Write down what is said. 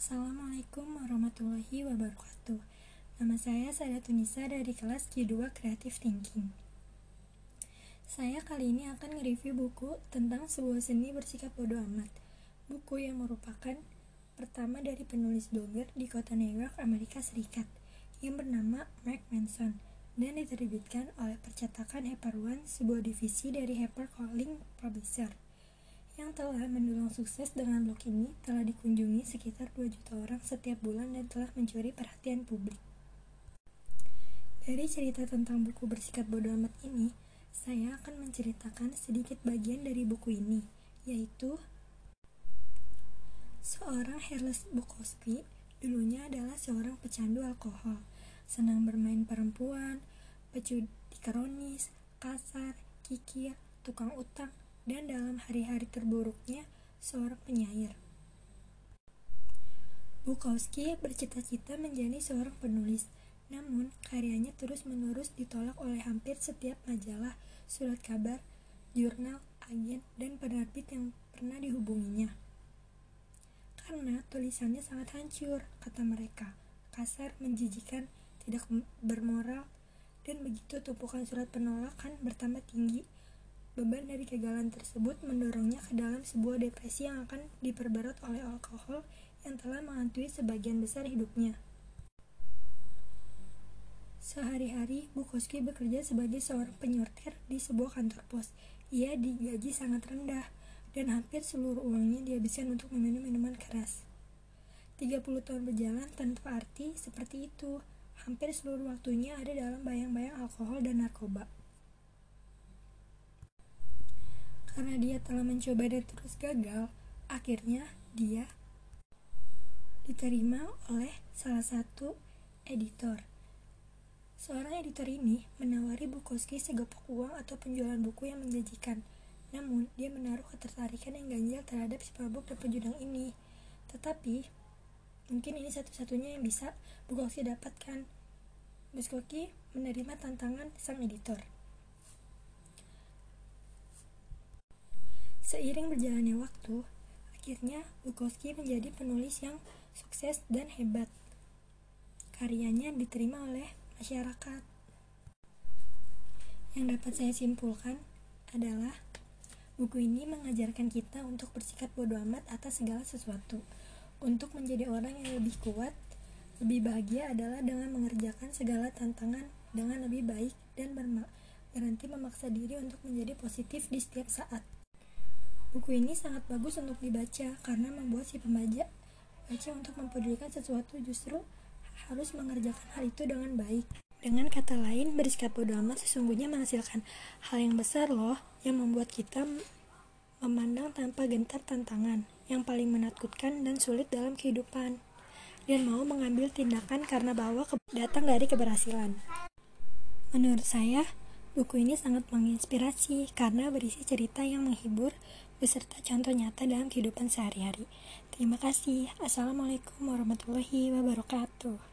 Assalamualaikum warahmatullahi wabarakatuh. Nama saya Sada Tunisa dari kelas Q2 Creative Thinking. Saya kali ini akan nge-review buku tentang sebuah seni bersikap bodoh amat. Buku yang merupakan pertama dari penulis blogger di kota New York, Amerika Serikat yang bernama Mark Manson dan diterbitkan oleh percetakan One, sebuah divisi dari Calling Publisher yang telah mendulang sukses dengan blog ini telah dikunjungi sekitar 2 juta orang setiap bulan dan telah mencuri perhatian publik. Dari cerita tentang buku bersikap bodoh amat ini, saya akan menceritakan sedikit bagian dari buku ini, yaitu seorang Herles Bukowski dulunya adalah seorang pecandu alkohol, senang bermain perempuan, pecudi kronis, kasar, kikir, tukang utang, dan dalam hari-hari terburuknya seorang penyair. Bukowski bercita-cita menjadi seorang penulis, namun karyanya terus-menerus ditolak oleh hampir setiap majalah, surat kabar, jurnal, agen, dan penerbit yang pernah dihubunginya. Karena tulisannya sangat hancur, kata mereka, kasar, menjijikan, tidak bermoral, dan begitu tumpukan surat penolakan bertambah tinggi, Beban dari kegagalan tersebut mendorongnya ke dalam sebuah depresi yang akan diperberat oleh alkohol yang telah menghantui sebagian besar hidupnya. Sehari-hari, Bukowski bekerja sebagai seorang penyortir di sebuah kantor pos. Ia digaji sangat rendah, dan hampir seluruh uangnya dihabiskan untuk meminum minuman keras. 30 tahun berjalan tanpa arti seperti itu. Hampir seluruh waktunya ada dalam bayang-bayang alkohol dan narkoba. Karena dia telah mencoba dan terus gagal, akhirnya dia diterima oleh salah satu editor. Seorang editor ini menawari Bukowski segepok uang atau penjualan buku yang menjanjikan. Namun, dia menaruh ketertarikan yang ganjil terhadap si pabuk dan penjudang ini. Tetapi, mungkin ini satu-satunya yang bisa Bukowski dapatkan. Bukowski menerima tantangan sang editor. Seiring berjalannya waktu, akhirnya Bukowski menjadi penulis yang sukses dan hebat. Karyanya diterima oleh masyarakat. Yang dapat saya simpulkan adalah buku ini mengajarkan kita untuk bersikap bodoh amat atas segala sesuatu. Untuk menjadi orang yang lebih kuat, lebih bahagia adalah dengan mengerjakan segala tantangan dengan lebih baik dan berhenti memaksa diri untuk menjadi positif di setiap saat. Buku ini sangat bagus untuk dibaca karena membuat si pembaca baca untuk mempedulikan sesuatu justru harus mengerjakan hal itu dengan baik. Dengan kata lain, bersikap bodoh amat sesungguhnya menghasilkan hal yang besar loh yang membuat kita memandang tanpa gentar tantangan yang paling menakutkan dan sulit dalam kehidupan dan mau mengambil tindakan karena bahwa datang dari keberhasilan. Menurut saya, buku ini sangat menginspirasi karena berisi cerita yang menghibur beserta contoh nyata dalam kehidupan sehari-hari. Terima kasih. Assalamualaikum warahmatullahi wabarakatuh.